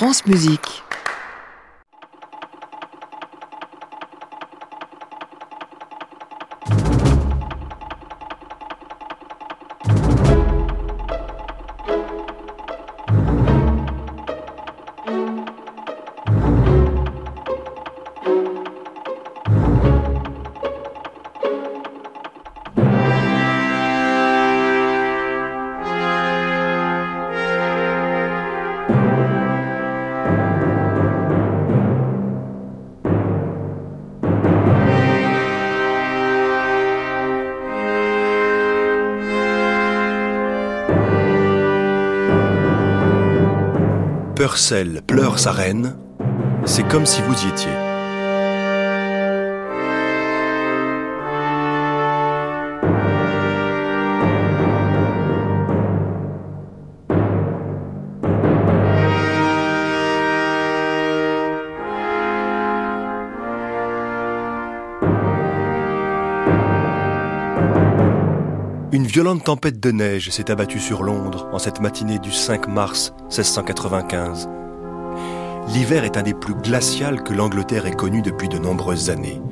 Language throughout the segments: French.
France Musique. Purcell pleure sa reine, c'est comme si vous y étiez. Violente tempête de neige s'est abattue sur Londres en cette matinée du 5 mars 1695. L'hiver est un des plus glacials que l'Angleterre ait connu depuis de nombreuses années.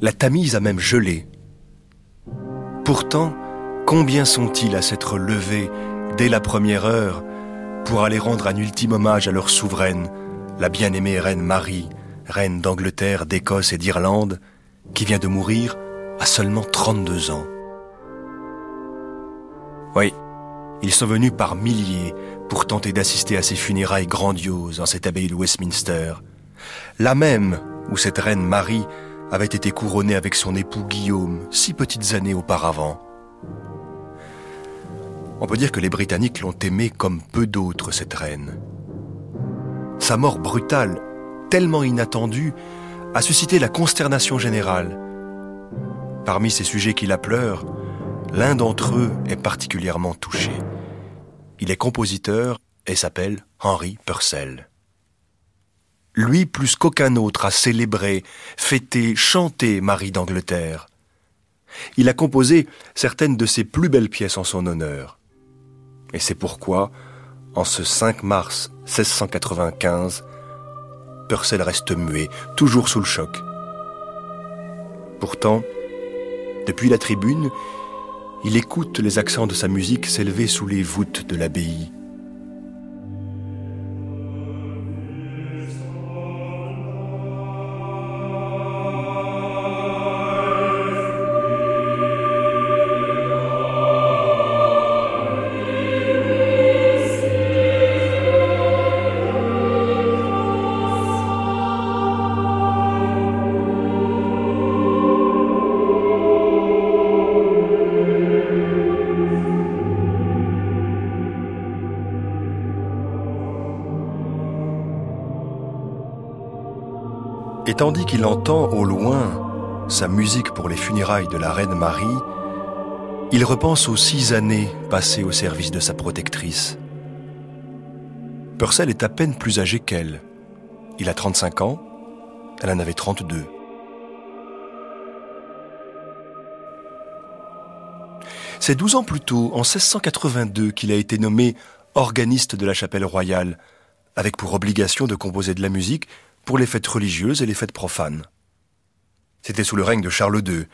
La Tamise a même gelé. Pourtant, combien sont-ils à s'être levés dès la première heure pour aller rendre un ultime hommage à leur souveraine, la bien-aimée reine Marie, reine d'Angleterre, d'Écosse et d'Irlande, qui vient de mourir à seulement 32 ans? Oui, ils sont venus par milliers pour tenter d'assister à ces funérailles grandioses en cette abbaye de Westminster, la même où cette reine Marie avait été couronnée avec son époux Guillaume six petites années auparavant. On peut dire que les Britanniques l'ont aimée comme peu d'autres, cette reine. Sa mort brutale, tellement inattendue, a suscité la consternation générale. Parmi ces sujets qui la pleurent, L'un d'entre eux est particulièrement touché. Il est compositeur et s'appelle Henry Purcell. Lui, plus qu'aucun autre, a célébré, fêté, chanté Marie d'Angleterre. Il a composé certaines de ses plus belles pièces en son honneur. Et c'est pourquoi, en ce 5 mars 1695, Purcell reste muet, toujours sous le choc. Pourtant, depuis la tribune, il écoute les accents de sa musique s'élever sous les voûtes de l'abbaye. Tandis qu'il entend au loin sa musique pour les funérailles de la reine Marie, il repense aux six années passées au service de sa protectrice. Purcell est à peine plus âgé qu'elle. Il a 35 ans, elle en avait 32. C'est 12 ans plus tôt, en 1682, qu'il a été nommé organiste de la chapelle royale, avec pour obligation de composer de la musique pour les fêtes religieuses et les fêtes profanes. C'était sous le règne de Charles II,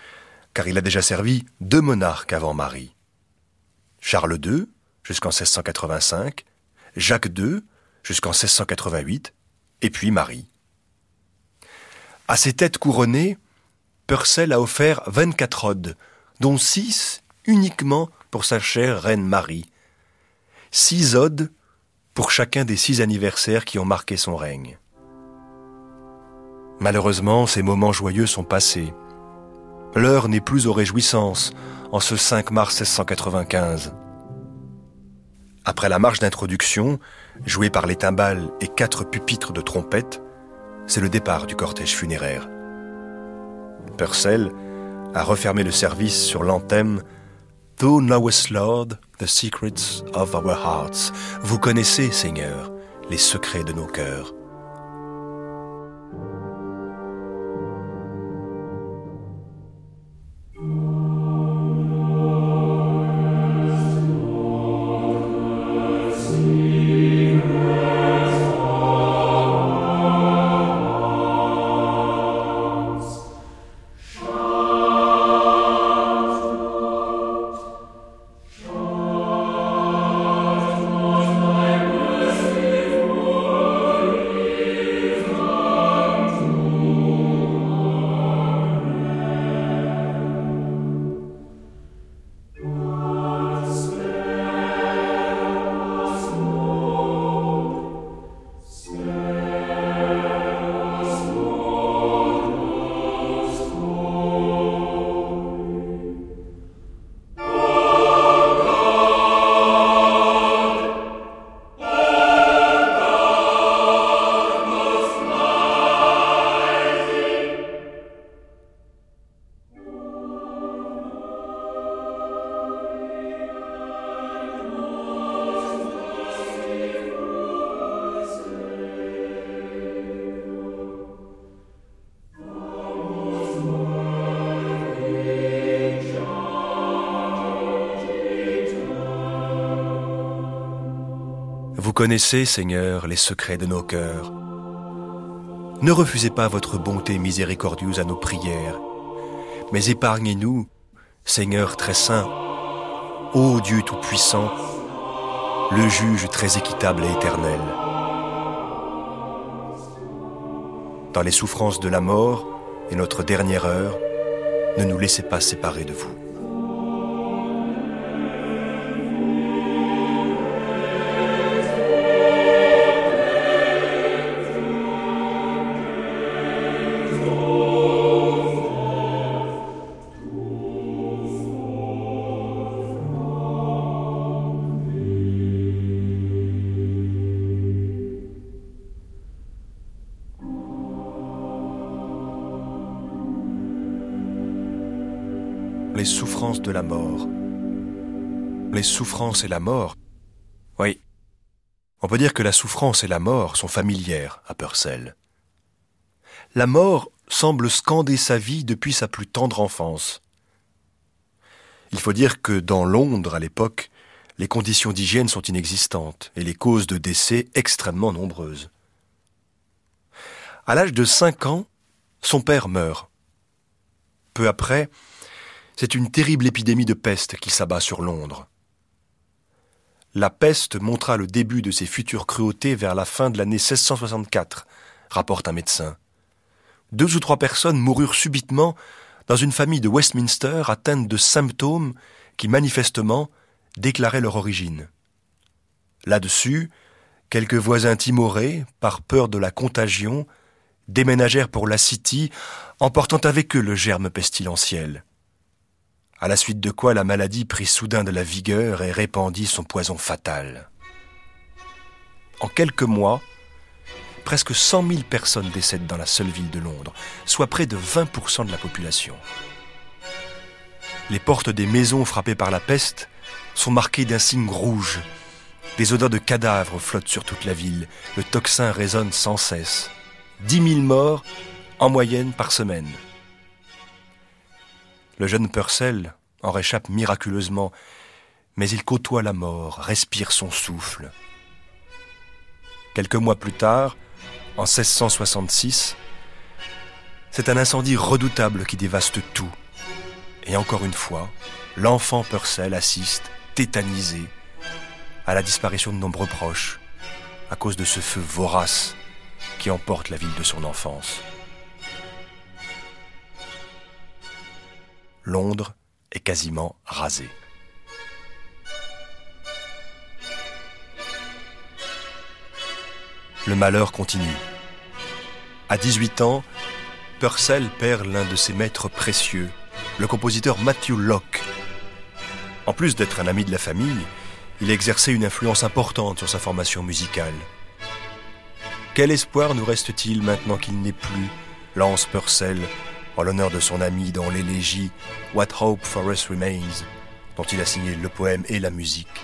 car il a déjà servi deux monarques avant Marie. Charles II, jusqu'en 1685, Jacques II, jusqu'en 1688, et puis Marie. À ces têtes couronnées, Purcell a offert 24 odes, dont 6 uniquement pour sa chère reine Marie. Six odes pour chacun des six anniversaires qui ont marqué son règne. Malheureusement, ces moments joyeux sont passés. L'heure n'est plus aux réjouissances en ce 5 mars 1695. Après la marche d'introduction, jouée par les timbales et quatre pupitres de trompette, c'est le départ du cortège funéraire. Purcell a refermé le service sur l'anthème Thou knowest, Lord, the secrets of our hearts. Vous connaissez, Seigneur, les secrets de nos cœurs. Connaissez, Seigneur, les secrets de nos cœurs. Ne refusez pas votre bonté miséricordieuse à nos prières, mais épargnez-nous, Seigneur très saint, ô Dieu tout-puissant, le juge très équitable et éternel. Dans les souffrances de la mort et notre dernière heure, ne nous laissez pas séparer de vous. De la mort. Les souffrances et la mort Oui. On peut dire que la souffrance et la mort sont familières à Purcell. La mort semble scander sa vie depuis sa plus tendre enfance. Il faut dire que dans Londres, à l'époque, les conditions d'hygiène sont inexistantes et les causes de décès extrêmement nombreuses. À l'âge de cinq ans, son père meurt. Peu après, c'est une terrible épidémie de peste qui s'abat sur Londres. La peste montra le début de ses futures cruautés vers la fin de l'année 1664, rapporte un médecin. Deux ou trois personnes moururent subitement dans une famille de Westminster atteinte de symptômes qui manifestement déclaraient leur origine. Là-dessus, quelques voisins timorés, par peur de la contagion, déménagèrent pour la City, emportant avec eux le germe pestilentiel à la suite de quoi la maladie prit soudain de la vigueur et répandit son poison fatal. En quelques mois, presque 100 000 personnes décèdent dans la seule ville de Londres, soit près de 20% de la population. Les portes des maisons frappées par la peste sont marquées d'un signe rouge. Des odeurs de cadavres flottent sur toute la ville. Le tocsin résonne sans cesse. 10 000 morts en moyenne par semaine. Le jeune Purcell en réchappe miraculeusement, mais il côtoie la mort, respire son souffle. Quelques mois plus tard, en 1666, c'est un incendie redoutable qui dévaste tout. Et encore une fois, l'enfant Purcell assiste, tétanisé, à la disparition de nombreux proches, à cause de ce feu vorace qui emporte la ville de son enfance. Londres est quasiment rasée. Le malheur continue. À 18 ans, Purcell perd l'un de ses maîtres précieux, le compositeur Matthew Locke. En plus d'être un ami de la famille, il exerçait une influence importante sur sa formation musicale. Quel espoir nous reste-t-il maintenant qu'il n'est plus Lance Purcell en l'honneur de son ami dans l'élégie What Hope for Us Remains, dont il a signé le poème et la musique.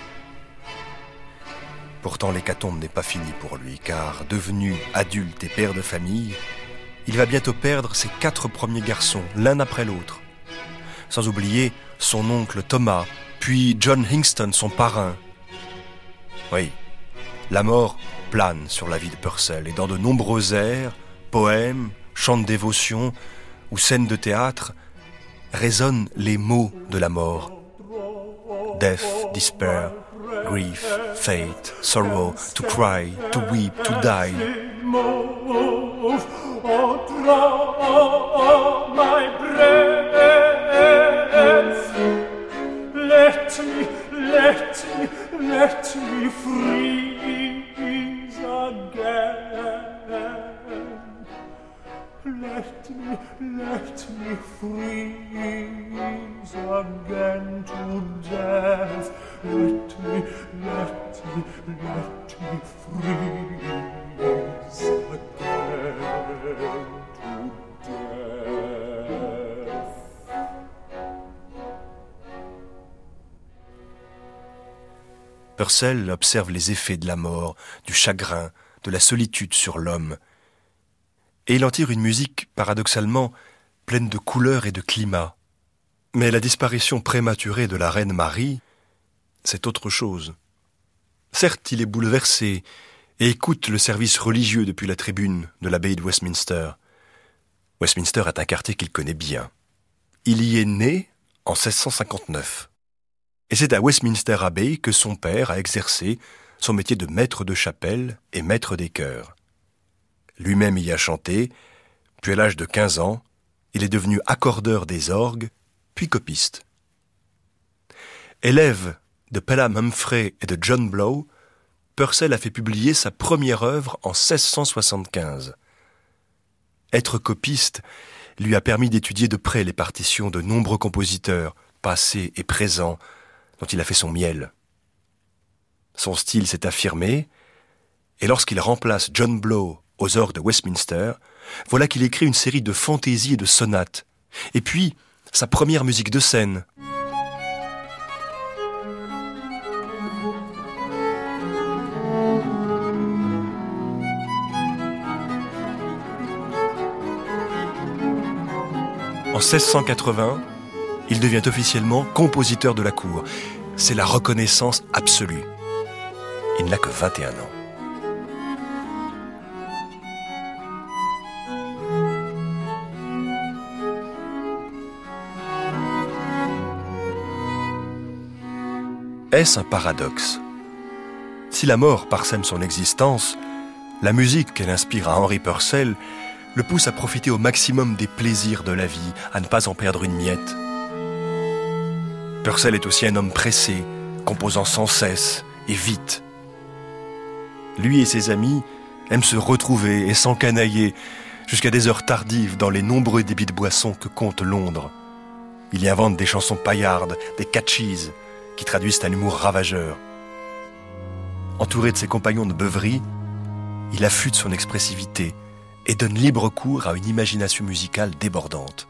Pourtant, l'hécatombe n'est pas finie pour lui, car devenu adulte et père de famille, il va bientôt perdre ses quatre premiers garçons, l'un après l'autre. Sans oublier son oncle Thomas, puis John Hingston, son parrain. Oui, la mort plane sur la vie de Purcell, et dans de nombreux airs, poèmes, chants de dévotion, ou scènes de théâtre résonnent les mots de la mort. Death, despair, grief, fate, sorrow, to cry, to weep, to die. Let Observe les effets de la mort, du chagrin, de la solitude sur l'homme et il en tire une musique paradoxalement pleine de couleurs et de climats. Mais la disparition prématurée de la reine Marie, c'est autre chose. Certes, il est bouleversé et écoute le service religieux depuis la tribune de l'abbaye de Westminster. Westminster est un quartier qu'il connaît bien. Il y est né en 1659. Et c'est à Westminster Abbey que son père a exercé son métier de maître de chapelle et maître des chœurs. Lui-même y a chanté, puis à l'âge de 15 ans, il est devenu accordeur des orgues, puis copiste. Élève de Pelham Humphrey et de John Blow, Purcell a fait publier sa première œuvre en 1675. Être copiste lui a permis d'étudier de près les partitions de nombreux compositeurs, passés et présents, dont il a fait son miel. Son style s'est affirmé, et lorsqu'il remplace John Blow aux orgues de Westminster, voilà qu'il écrit une série de fantaisies et de sonates, et puis sa première musique de scène. En 1680, il devient officiellement compositeur de la cour. C'est la reconnaissance absolue. Il n'a que 21 ans. Est-ce un paradoxe? Si la mort parsème son existence, la musique qu'elle inspire à Henry Purcell le pousse à profiter au maximum des plaisirs de la vie, à ne pas en perdre une miette. Purcell est aussi un homme pressé, composant sans cesse et vite. Lui et ses amis aiment se retrouver et s'encanailler jusqu'à des heures tardives dans les nombreux débits de boissons que compte Londres. Il y invente des chansons paillardes, des catchies, qui traduisent un humour ravageur. Entouré de ses compagnons de beuverie, il affûte son expressivité et donne libre cours à une imagination musicale débordante.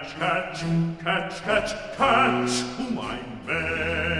catch, catch, catch, catch, catch, my man.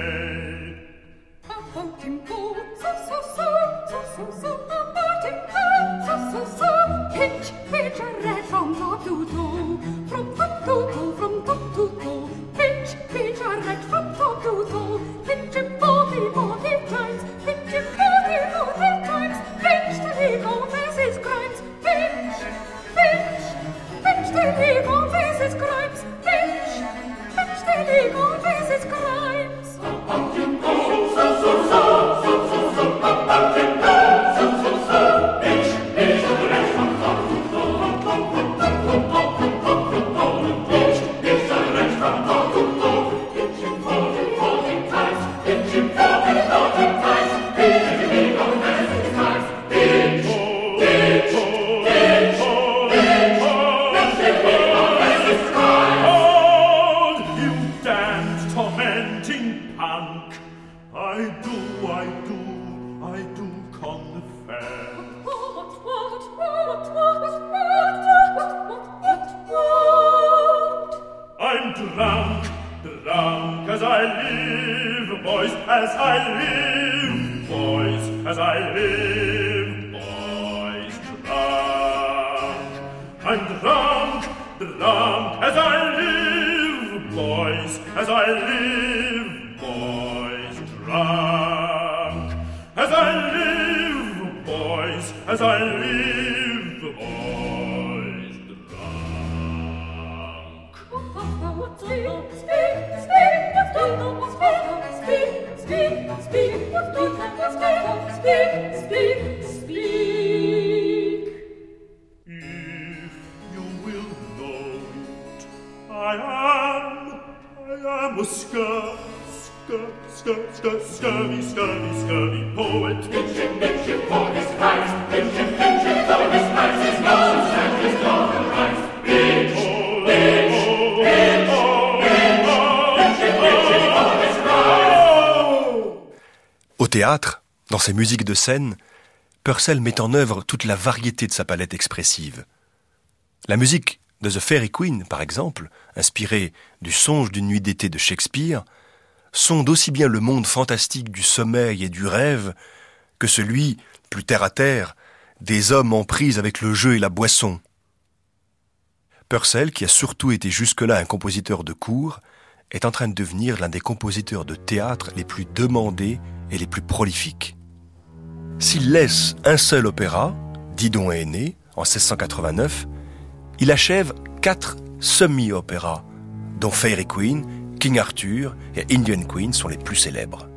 Au théâtre, dans ses musiques de scène, Purcell met en œuvre toute la variété de sa palette expressive. La musique The Fairy Queen, par exemple, inspirée du songe d'une nuit d'été de Shakespeare, sonde aussi bien le monde fantastique du sommeil et du rêve que celui, plus terre à terre, des hommes en prise avec le jeu et la boisson. Purcell, qui a surtout été jusque-là un compositeur de cours, est en train de devenir l'un des compositeurs de théâtre les plus demandés et les plus prolifiques. S'il laisse un seul opéra, Didon est né, en 1689, il achève quatre semi-opéras, dont Fairy Queen, King Arthur et Indian Queen sont les plus célèbres.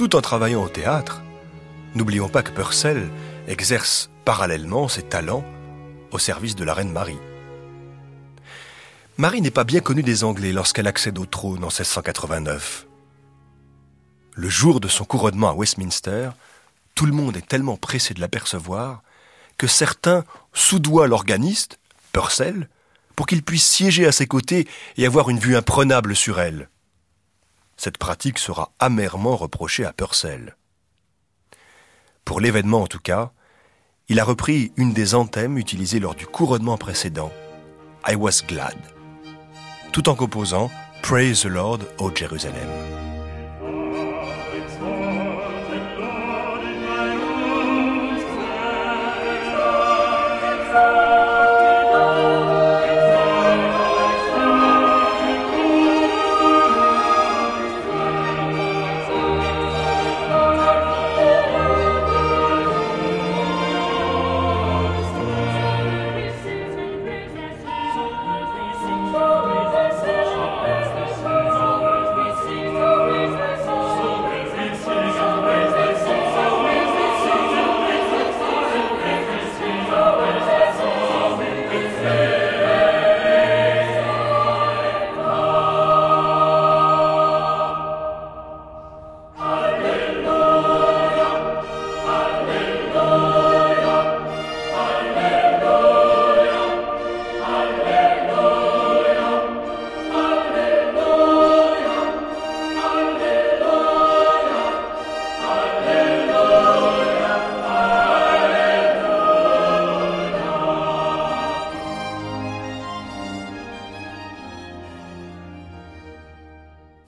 Tout en travaillant au théâtre, n'oublions pas que Purcell exerce parallèlement ses talents au service de la reine Marie. Marie n'est pas bien connue des Anglais lorsqu'elle accède au trône en 1689. Le jour de son couronnement à Westminster, tout le monde est tellement pressé de l'apercevoir que certains soudoient l'organiste, Purcell, pour qu'il puisse siéger à ses côtés et avoir une vue imprenable sur elle. Cette pratique sera amèrement reprochée à Purcell. Pour l'événement en tout cas, il a repris une des anthèmes utilisées lors du couronnement précédent, I was glad, tout en composant Praise the Lord, ô Jérusalem.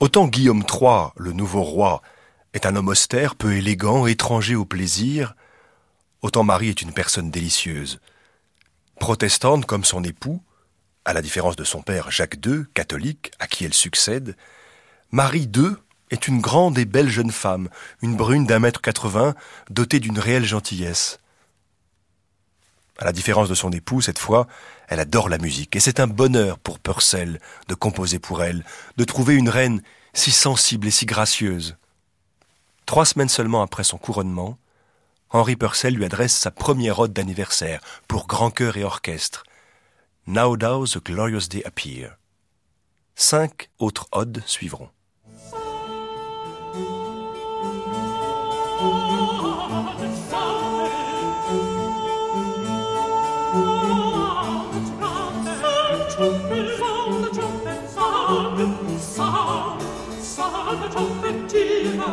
Autant Guillaume III, le nouveau roi, est un homme austère, peu élégant, étranger au plaisir, autant Marie est une personne délicieuse. Protestante comme son époux, à la différence de son père Jacques II, catholique, à qui elle succède, Marie II est une grande et belle jeune femme, une brune d'un mètre quatre-vingts, dotée d'une réelle gentillesse. À la différence de son époux, cette fois, elle adore la musique, et c'est un bonheur pour Purcell de composer pour elle, de trouver une reine si sensible et si gracieuse. Trois semaines seulement après son couronnement, Henri Purcell lui adresse sa première ode d'anniversaire pour grand chœur et orchestre. Now does the glorious day appear. Cinq autres odes suivront. 사랑을 전했지만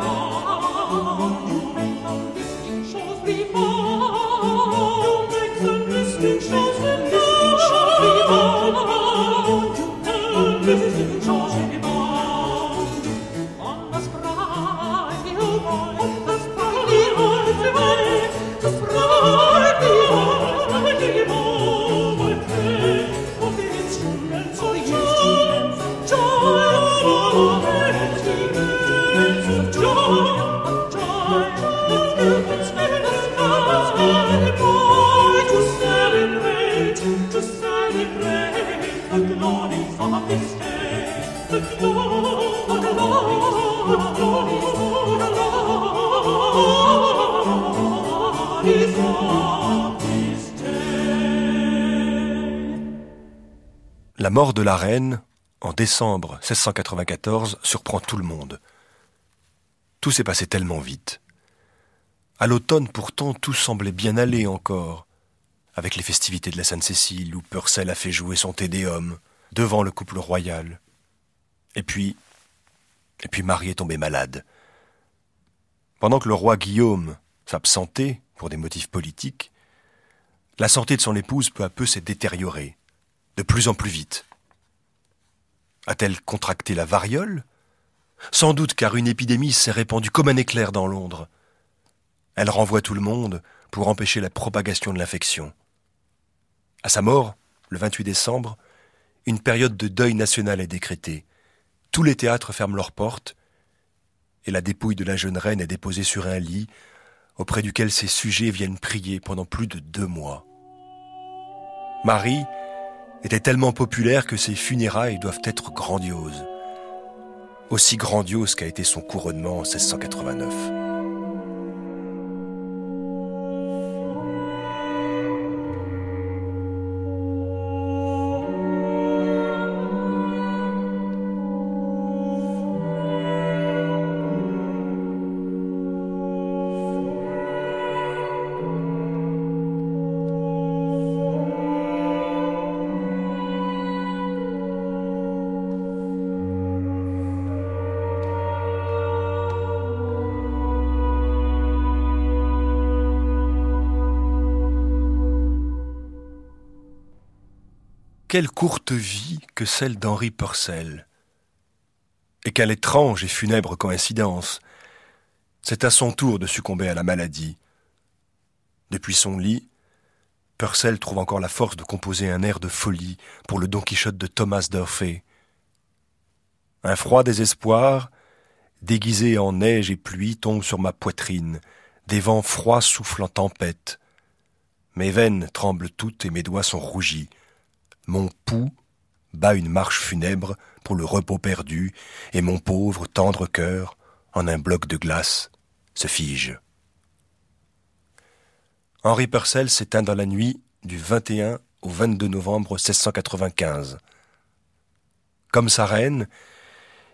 La mort de la reine, en décembre 1694, surprend tout le monde. Tout s'est passé tellement vite. À l'automne, pourtant, tout semblait bien aller encore, avec les festivités de la Sainte-Cécile, où Purcell a fait jouer son Tédéum, devant le couple royal. Et puis, et puis Marie est tombée malade. Pendant que le roi Guillaume s'absentait pour des motifs politiques, la santé de son épouse peu à peu s'est détériorée de plus en plus vite. A-t-elle contracté la variole? Sans doute car une épidémie s'est répandue comme un éclair dans Londres. Elle renvoie tout le monde pour empêcher la propagation de l'infection. À sa mort, le 28 décembre, une période de deuil national est décrétée. Tous les théâtres ferment leurs portes et la dépouille de la jeune reine est déposée sur un lit auprès duquel ses sujets viennent prier pendant plus de deux mois. Marie était tellement populaire que ses funérailles doivent être grandioses. aussi grandiose qu'a été son couronnement en 1689. Quelle courte vie que celle d'Henri Purcell. Et quelle étrange et funèbre coïncidence. C'est à son tour de succomber à la maladie. Depuis son lit, Purcell trouve encore la force de composer un air de folie pour le Don Quichotte de Thomas Durfee. Un froid désespoir, déguisé en neige et pluie, tombe sur ma poitrine, des vents froids soufflent en tempête. Mes veines tremblent toutes et mes doigts sont rougis. Mon pouls bat une marche funèbre pour le repos perdu, et mon pauvre tendre cœur, en un bloc de glace, se fige. Henri Purcell s'éteint dans la nuit du 21 au 22 novembre 1695. Comme sa reine,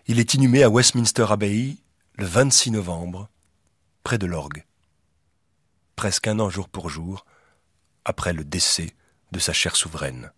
il est inhumé à Westminster Abbey le 26 novembre, près de l'orgue, presque un an jour pour jour après le décès de sa chère souveraine.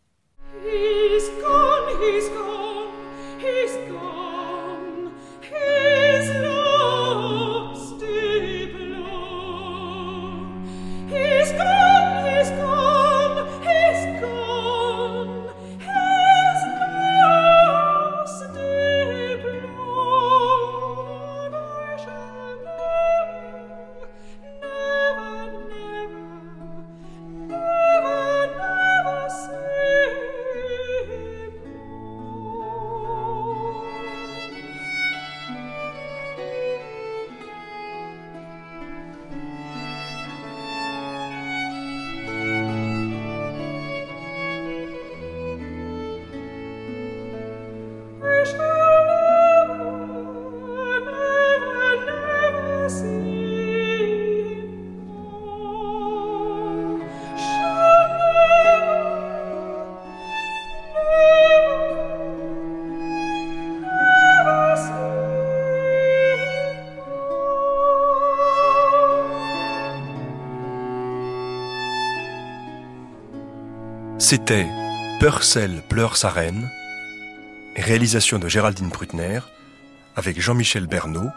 C'était Purcell pleure sa reine, réalisation de Géraldine Prutner, avec Jean-Michel Bernot,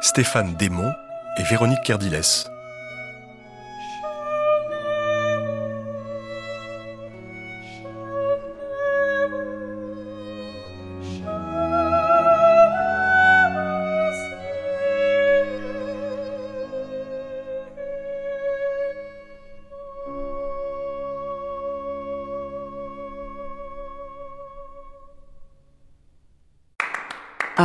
Stéphane Desmond et Véronique Kerdiles.